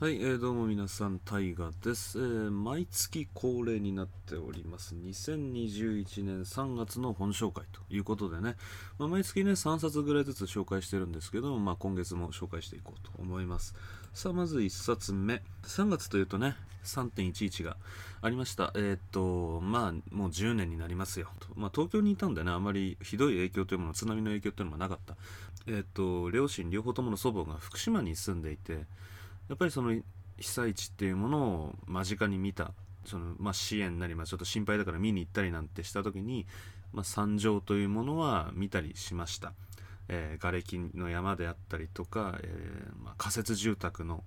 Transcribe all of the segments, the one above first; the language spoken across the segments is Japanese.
はい、えーどうも皆さん、タイガです、えー毎月恒例になっております。2021年3月の本紹介ということでね、まあ、毎月ね、3冊ぐらいずつ紹介してるんですけども、まあ、今月も紹介していこうと思います。さあ、まず1冊目。3月というとね、3.11がありました。えーっと、まあ、もう10年になりますよ。まあ、東京にいたんでね、あまりひどい影響というもの、津波の影響というのはなかった。えーっと、両親両方ともの祖母が福島に住んでいて、やっぱりその被災地っていうものを間近に見たその、まあ、支援なり、まあ、ちょっと心配だから見に行ったりなんてした時に、まあ、惨状というものは見たりしました、えー瓦礫の山であったりとか、えーまあ、仮設住宅の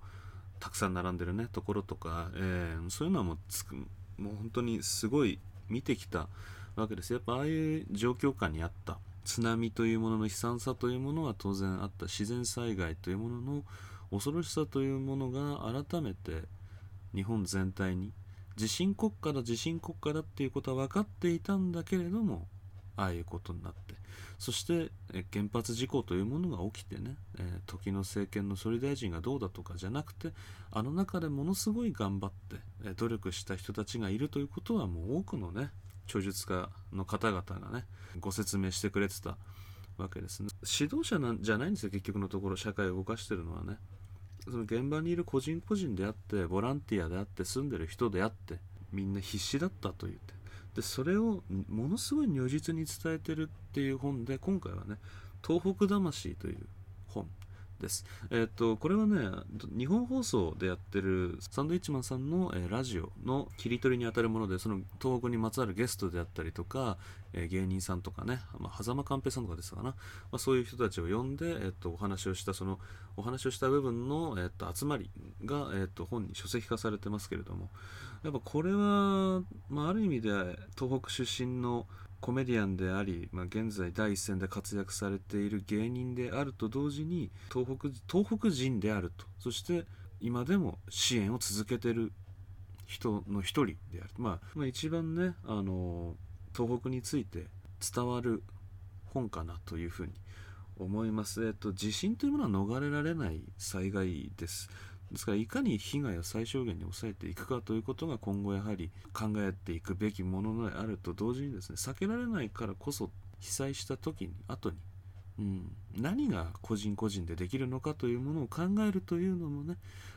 たくさん並んでるねところとか、えーそういうのはもうつくもう本当にすごい見てきたわけです。やっぱああいう状況下にあった津波というものの悲惨さというものは当然あった。自然災害というものの恐ろしさというものが改めて日本全体に地震国家だ地震国家だっていうことは分かっていたんだけれどもああいうことになってそして原発事故というものが起きてね、えー時の政権の総理大臣がどうだとかじゃなくてあの中でものすごい頑張ってえー努力した人たちがいるということはもう多くのね著述家の方々がねご説明してくれてたわけですね。指導者なんじゃないんですよ結局のところ。社会を動かしてるのはね。その現場にいる個人個人であってボランティアであって住んでる人であってみんな必死だったと言って。でそれをものすごい如実に伝えてるっていう本で今回はね「東北魂」というです。えっ、とこれはね日本放送でやってるサンドイッチマンさんの、えーラジオの切り取りにあたるものでその東北にまつわるゲストであったりとか、えー芸人さんとかね、まあ、狭間寛平さんとかですかな、まあ、そういう人たちを呼んで、えっとお話をしたそのお話をした部分の、えっと集まりが、えっと本に書籍化されてますけれどもやっぱこれは、まあ、ある意味で東北出身のコメディアンであり、まあ、現在第一線で活躍されている芸人であると同時に東北東北人であると。そして今でも支援を続けてる人の一人である、まあ、まあ一番ねあの東北について伝わる本かなというふうに思います、えっと、地震というものは逃れられない災害です。ですからいかに被害を最小限に抑えていくかということが今後やはり考えていくべきものであると同時にですね避けられないからこそ被災した時に後に、うん、何が個人個人でできるのかというものを考えるというのもね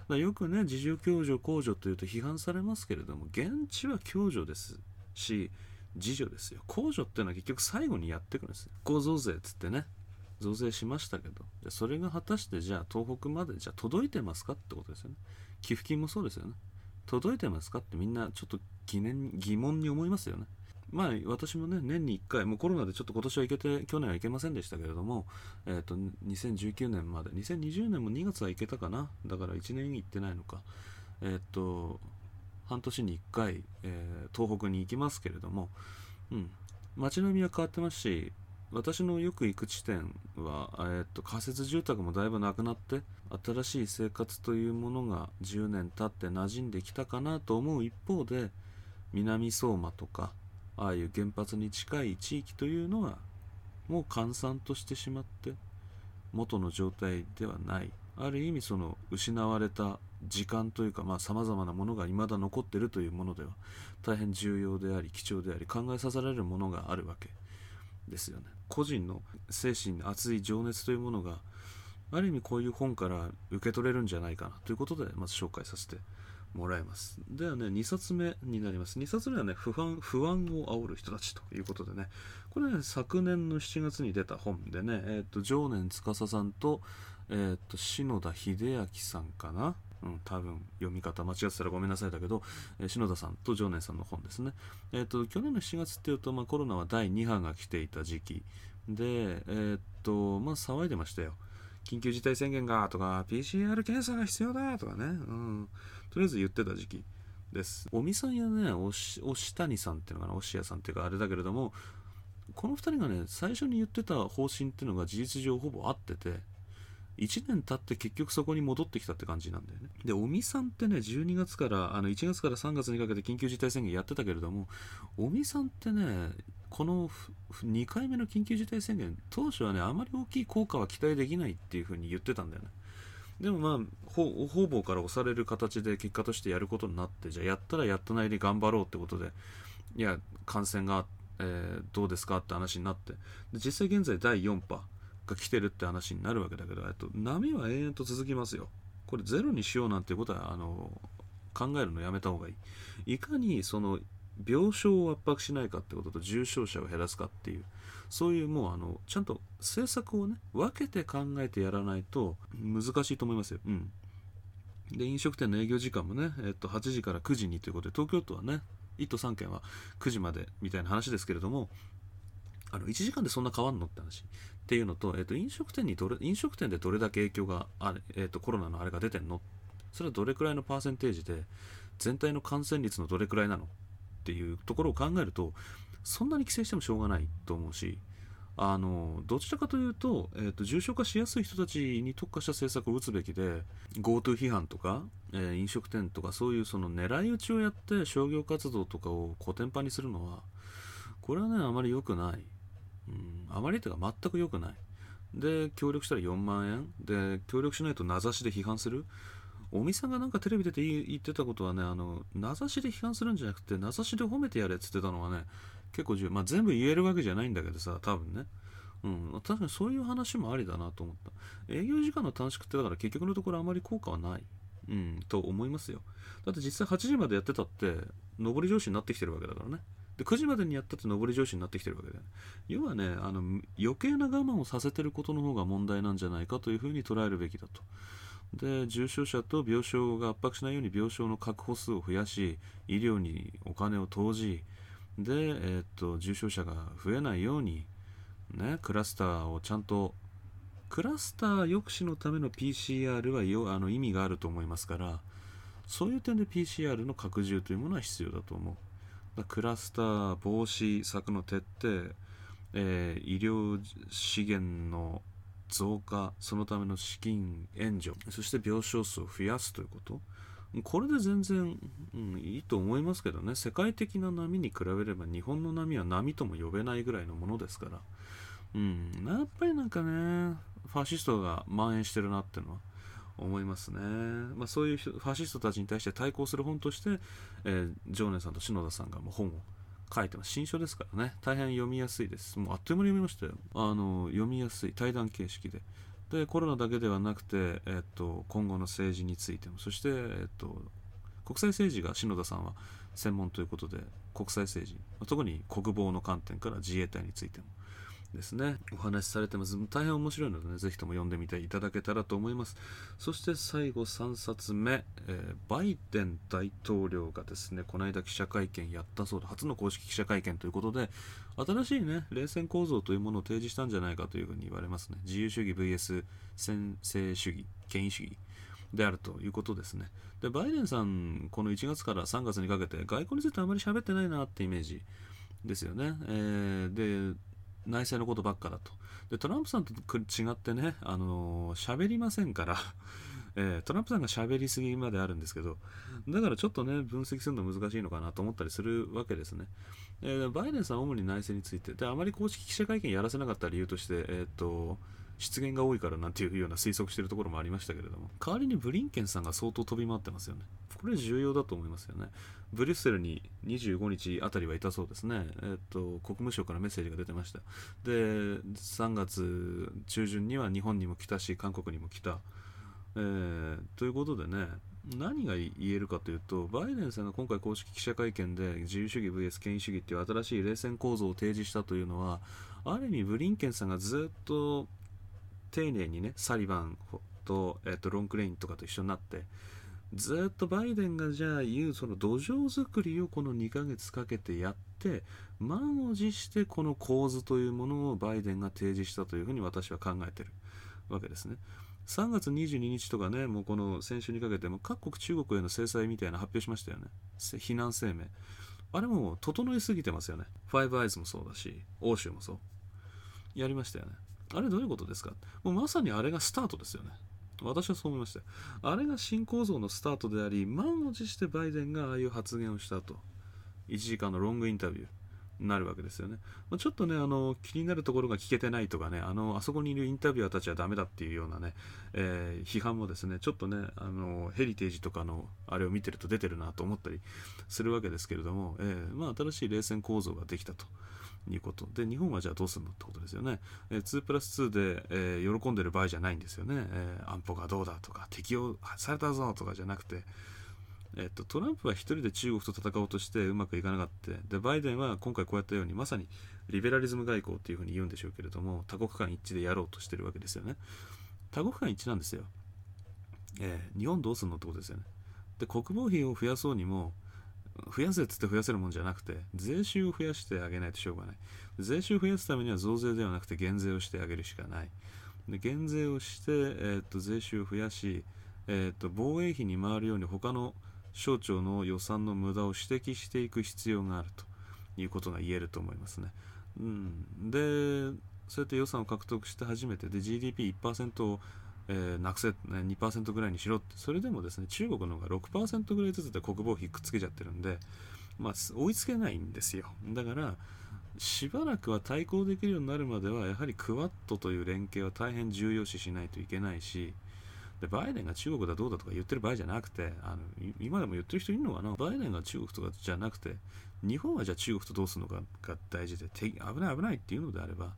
だよくね自助共助公助というと批判されますけれども現地は共助ですし自助ですよ。公助っていうのは結局最後にやってくるんですよ。構造税つってね。増税しましたけどでそれが果たしてじゃあ東北までじゃあ届いてますかってことですよね。寄付金もそうですよね。届いてますかってみんなちょっと疑念疑問に思いますよね。まあ私もね年に1回もうコロナでちょっと今年は行けて去年は行けませんでしたけれどもえっ、と2019年まで2020年も2月は行けたかな。だから1年行ってないのか。えっ、と半年に1回、えー東北に行きますけれどもうん。街並みは変わってますし私のよく行く地点は、えーっと仮設住宅もだいぶなくなって新しい生活というものが10年経って馴染んできたかなと思う一方で南相馬とかああいう原発に近い地域というのはもう閑散としてしまって元の状態ではない。ある意味その失われた時間というかさまざ、まなものが未だ残ってるというものでは大変重要であり貴重であり考えさせられるものがあるわけ。ですよね。個人の精神熱い情熱というものがある意味こういう本から受け取れるんじゃないかなということでまず紹介させてもらいます。ではね2冊目になります。2冊目はね不安不安を煽る人たちということでね。これね昨年の7月に出た本でねえっ、と常年司さんとえっ、と篠田秀明さんかな。うん、多分読み方間違ってたらごめんなさいだけど、えー篠田さんと常念さんの本ですね。えっ、と、去年の7月っていうと、まあ、コロナは第2波が来ていた時期で、えっ、と、まあ、騒いでましたよ。緊急事態宣言がとか、PCR 検査が必要だとかね、うん、とりあえず言ってた時期です。尾身さんやね、押谷さんっていうのかな、押谷さんっていうかあれだけれども、この2人がね、最初に言ってた方針っていうのが事実上ほぼ合ってて、1年経って結局そこに戻ってきたって感じなんだよね。で、尾身さんってね、12月から、あの1月から3月にかけて緊急事態宣言やってたけれども、尾身さんってね、この2回目の緊急事態宣言、当初はね、あまり大きい効果は期待できないっていうふうに言ってたんだよね。でもまあ方々から押される形で結果としてやることになってじゃあやったらやったなりに頑張ろうってことでいや感染が、えー、どうですかって話になってで実際現在第4波が来てるって話になるわけだけどと波は延々と続きますよ。これゼロにしようなんていうことはあの考えるのやめた方がいい。いかにその病床を圧迫しないかってことと重症者を減らすかっていうそういうもうあのちゃんと政策をね分けて考えてやらないと難しいと思いますよ。うん。で飲食店の営業時間もね、えっと、8時から9時にということで東京都はね1都3県は9時までみたいな話ですけれどもあの1時間でそんな変わんのって話。っていうのと、えっと、飲食店にどれ飲食店でどれだけ影響があれ、えっと、コロナのあれが出てんの？それはどれくらいのパーセンテージで全体の感染率のどれくらいなの？っていうところを考えるとそんなに規制してもしょうがないと思うしあのどちらかというと,、えーと、重症化しやすい人たちに特化した政策を打つべきで GoTo 批判とか、えー、飲食店とかそういうその狙い撃ちをやって商業活動とかをコテンパンにするのはこれはねあまり良くない、うん、あまりというか全く良くないで協力したら4万円で協力しないと名指しで批判する尾身さんがなんかテレビ出て言ってたことはねあの名指しで批判するんじゃなくて名指しで褒めてやれって言ってたのはね結構重要。まあ、全部言えるわけじゃないんだけどさ、多分ね。うん、確かにそういう話もありだなと思った。営業時間の短縮ってだから結局のところあまり効果はない。うん、と思いますよ。だって実際8時までやってたって、上り上司になってきてるわけだからね。で、9時までにやったって上り上司になってきてるわけで。要はね、あの、余計な我慢をさせてることの方が問題なんじゃないかというふうに捉えるべきだと。で、重症者と病床が圧迫しないように病床の確保数を増やし、医療にお金を投じ、で、えー、っと重症者が増えないように、ね、クラスターをちゃんとクラスター抑止のための PCR はよあの意味があると思いますからそういう点で PCR の拡充というものは必要だと思うクラスター防止策の徹底、えー、医療資源の増加そのための資金援助そして病床数を増やすということ。これで全然、うん、いいと思いますけどね。世界的な波に比べれば日本の波は波とも呼べないぐらいのものですから、うん、やっぱりなんかねファシストが蔓延してるなっていうのは思いますね、まあ、そういうファシストたちに対して対抗する本として、えー、常念さんと篠田さんがもう本を書いてます。新書ですからね。大変読みやすいです。もうあっという間に読みましたよ。あの読みやすい。対談形式で。でコロナだけではなくて、えっと、今後の政治についても。そして、えっと、国際政治が篠田さんは専門ということで国際政治。特に国防の観点から自衛隊についても。ですね。お話しされてます。大変面白いのでねぜひとも読んでみていただけたらと思います。そして最後3冊目、えー、バイデン大統領がですねこの間記者会見やったそうで初の公式記者会見ということで新しいね冷戦構造というものを提示したんじゃないかというふうに言われますね。自由主義 VS 専制主義権威主義であるということですね。でバイデンさんこの1月から3月にかけて外交についてあまり喋ってないなってイメージですよね、えー、で内政のことばっかだと。で、トランプさんと違ってね、あのー、喋りませんから えー、トランプさんが喋りすぎまであるんですけど、だからちょっとね、分析するの難しいのかなと思ったりするわけですね。えー、バイデンさん主に内政について、で、あまり公式記者会見やらせなかった理由として、えっ、と、失言が多いからなんていうような推測してるところもありましたけれども代わりにブリンケンさんが相当飛び回ってますよね。これ重要だと思いますよね。ブリュッセルに25日あたりはいたそうですね。えっと国務省からメッセージが出てました。で3月中旬には日本にも来たし韓国にも来た。えー、ということでね何が言えるかというとバイデンさんが今回公式記者会見で自由主義 VS 権威主義っていう新しい冷戦構造を提示したというのはある意味ブリンケンさんがずっと丁寧にねサリバンと,、えー、とロンクレインとかと一緒になってずっとバイデンがじゃあ言うその土壌作りをこの2ヶ月かけてやって満を持してこの構図というものをバイデンが提示したというふうに私は考えてるわけですね。3月22日とかね、もうこの先週にかけても各国中国への制裁みたいな発表しましたよね。非難声明。あれも整いすぎてますよね。ファイブアイズもそうだし、欧州もそう。やりましたよね。あれどういうことですか？もうまさにあれがスタートですよね。私はそう思いましたあれが新構造のスタートであり、満を持してバイデンがああいう発言をしたと。1時間のロングインタビュー。なるわけですよね。まあ、ちょっとね、あの、気になるところが聞けてないとかね、あの、あそこにいるインタビュアーたちはダメだっていうようなね、えー、批判もですね、ちょっとね、あの、ヘリテージとかの、あれを見てると出てるなと思ったりするわけですけれども、えー、まあ、新しい冷戦構造ができたと。いうことで日本はじゃあどうするのってことですよね、えー、2プラス2で、えー、喜んでる場合じゃないんですよね、え、安保がどうだとか適用されたぞとかじゃなくて、えっと、トランプは一人で中国と戦おうとしてうまくいかなかった。でバイデンは今回こうやったようにまさにリベラリズム外交っていうふうに言うんでしょうけれども多国間一致でやろうとしてるわけですよね。多国間一致なんですよ、えー、日本どうすんのってことですよね。で国防費を増やそうにも増やせっつって増やせるもんじゃなくて税収を増やしてあげないとしょうがない。税収を増やすためには増税ではなくて減税をしてあげるしかない。で減税をして、えー、っと税収を増やし、えー、っと防衛費に回るように他の省庁の予算の無駄を指摘していく必要があるということが言えると思いますね。うん、でそうやって予算を獲得して初めてで GDP1% を、えー、なくせ2%ぐらいにしろってそれでもですね中国の方が6%ぐらいずつで国防費くっつけちゃってるんで、まあ、追いつけないんですよだからしばらくは対抗できるようになるまではやはりクワッドという連携は大変重要視しないといけないしでバイデンが中国だどうだとか言ってる場合じゃなくてあの今でも言ってる人いるのかな？バイデンが中国とかじゃなくて日本はじゃあ中国とどうするのかが大事で危ない危ないっていうのであれば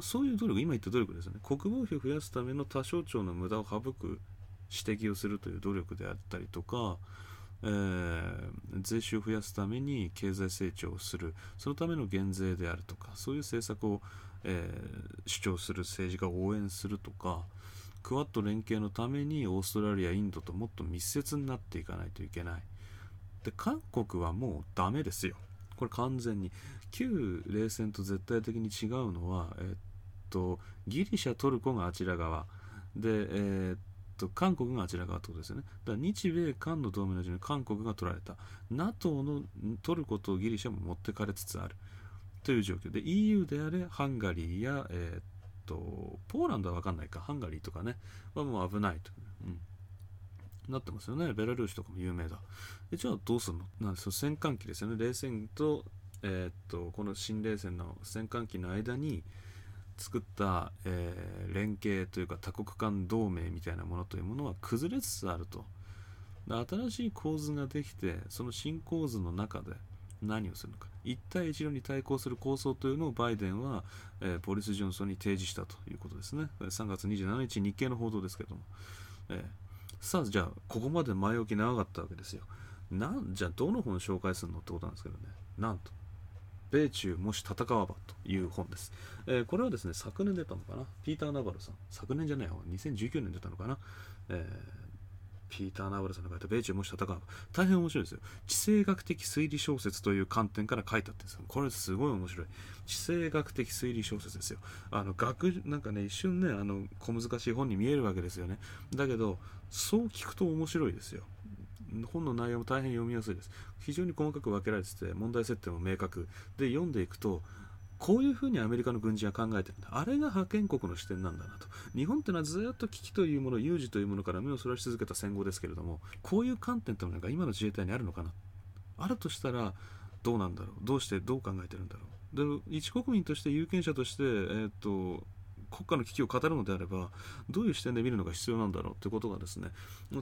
そういう努力今言った努力ですね。国防費を増やすための多省庁の無駄を省く指摘をするという努力であったりとか、えー、税収を増やすために経済成長をするそのための減税であるとかそういう政策を、えー、主張する政治家を応援するとかクワッド連携のためにオーストラリアインドともっと密接になっていかないといけない。で韓国はもうダメですよ。これ完全に。旧冷戦と絶対的に違うのはえっとギリシャトルコがあちら側。でえっと韓国があちら側ってことですよね。だから日米韓の同盟のうちに韓国が取られた。NATO のトルコとギリシャも持ってかれつつある。という状況。で EU であれハンガリーや、えー、と、ポーランドは分かんないか、ハンガリーとかね、はもう危ないと。うんなってますよね。ベラルーシとかも有名だ。でじゃあどうするの？なんですよ。戦艦機ですよね。冷戦と、えー、っと、この新冷戦の戦艦機の間に作った、えー、連携というか多国間同盟みたいなものというものは崩れつつあると。新しい構図ができて、その新構図の中で、何をするのか。一帯一路に対抗する構想というのをバイデンは、えー、ポリス・ジョンソンに提示したということですね。3月27日日経の報道ですけども、えー、さあじゃあここまで前置き長かったわけですよ。なんじゃあどの本紹介するのってことなんですけどね。なんと米中もし戦わばという本です、えー、これはですね昨年出たのかな。ピーター・ナバルさん。昨年じゃないよ2019年出たのかな、えーピーター・ナバルさんが書いた米中もし戦う大変面白いですよ。地政学的推理小説という観点から書いたってですこれすごい面白い。地政学的推理小説ですよ。あの学なんかね一瞬ねあの小難しい本に見えるわけですよね。だけどそう聞くと面白いですよ。本の内容も大変読みやすいです。非常に細かく分けられてて問題設定も明確。で読んでいくとこういうふうにアメリカの軍人は考えてるんだ。あれが覇権国の視点なんだなと。日本ってのはずっと危機というもの、有事というものから目をそらし続けた戦後ですけれども、こういう観点というのが今の自衛隊にあるのかな。あるとしたら、どうなんだろう。どうして、どう考えてるんだろう。で、一国民として有権者として、えー、っと、国家の危機を語るのであればどういう視点で見るのが必要なんだろうということがですね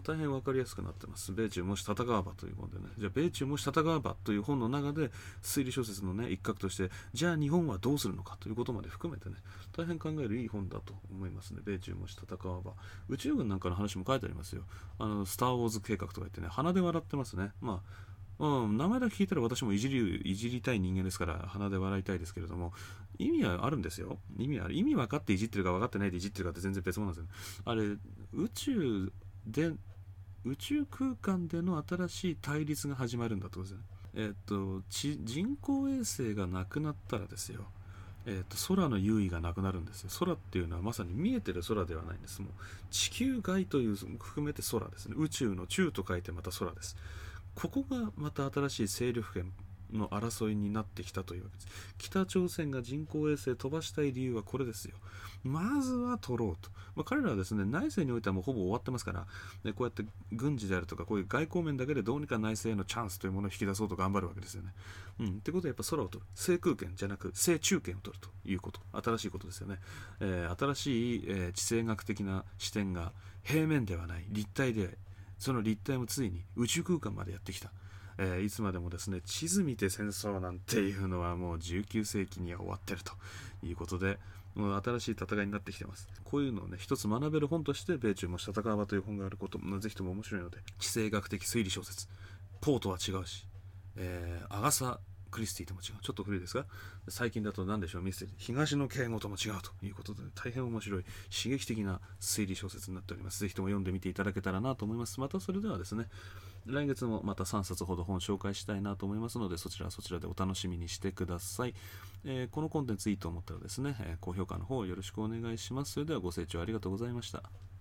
大変分かりやすくなってます。米中もし戦わばという本でね。じゃあ米中もし戦わばという本の中で推理小説のね一角としてじゃあ日本はどうするのかということまで含めてね大変考えるいい本だと思いますね。米中もし戦わば。宇宙軍なんかの話も書いてありますよ。あのスター・ウォーズ計画とか言ってね鼻で笑ってますね。まあうん、名前だけ聞いたら私もいじりいじりたい人間ですから鼻で笑いたいですけれども意味はあるんですよ。意味ある。意味分かっていじってるか分かってないでいじってるかって全然別物なんですよあれ宇宙で宇宙空間での新しい対立が始まるんだってことですよね。えっと人工衛星がなくなったらですよ。えーと、と空の優位がなくなるんですよ。空っていうのはまさに見えてる空ではないんです。もう地球外という含めて空ですね。宇宙の宙と書いてまた空です。ここがまた新しい勢力圏の争いになってきたというわけです。北朝鮮が人工衛星飛ばしたい理由はこれですよ。まずは取ろうと、まあ、彼らはですね内政においてはもうほぼ終わってますからでこうやって軍事であるとかこういう外交面だけでどうにか内政へのチャンスというものを引き出そうと頑張るわけですよね。うん、ってことはやっぱ空を取る制空権じゃなく制中権を取るということ。新しいことですよね。えー、新しい、えー、地政学的な視点が平面ではない。立体でその立体もついに宇宙空間までやってきた。えー、いつまでもですね地図見て戦争なんていうのはもう19世紀には終わってるということでもう新しい戦いになってきてますこういうのをね一つ学べる本として米中も戦う場という本があることもぜひとも面白いので地政学的推理小説ポーとは違うし、えー、アガサクリスティとも違う。ちょっと古いですが、最近だと何でしょう、ミステリー。東の敬語とも違うということで、大変面白い、刺激的な推理小説になっております。ぜひとも読んでみていただけたらなと思います。またそれではですね、来月もまた3冊ほど本紹介したいなと思いますので、そちらはそちらでお楽しみにしてください。えー、このコンテンツいいと思ったらですね、え、高評価の方よろしくお願いします。それではご清聴ありがとうございました。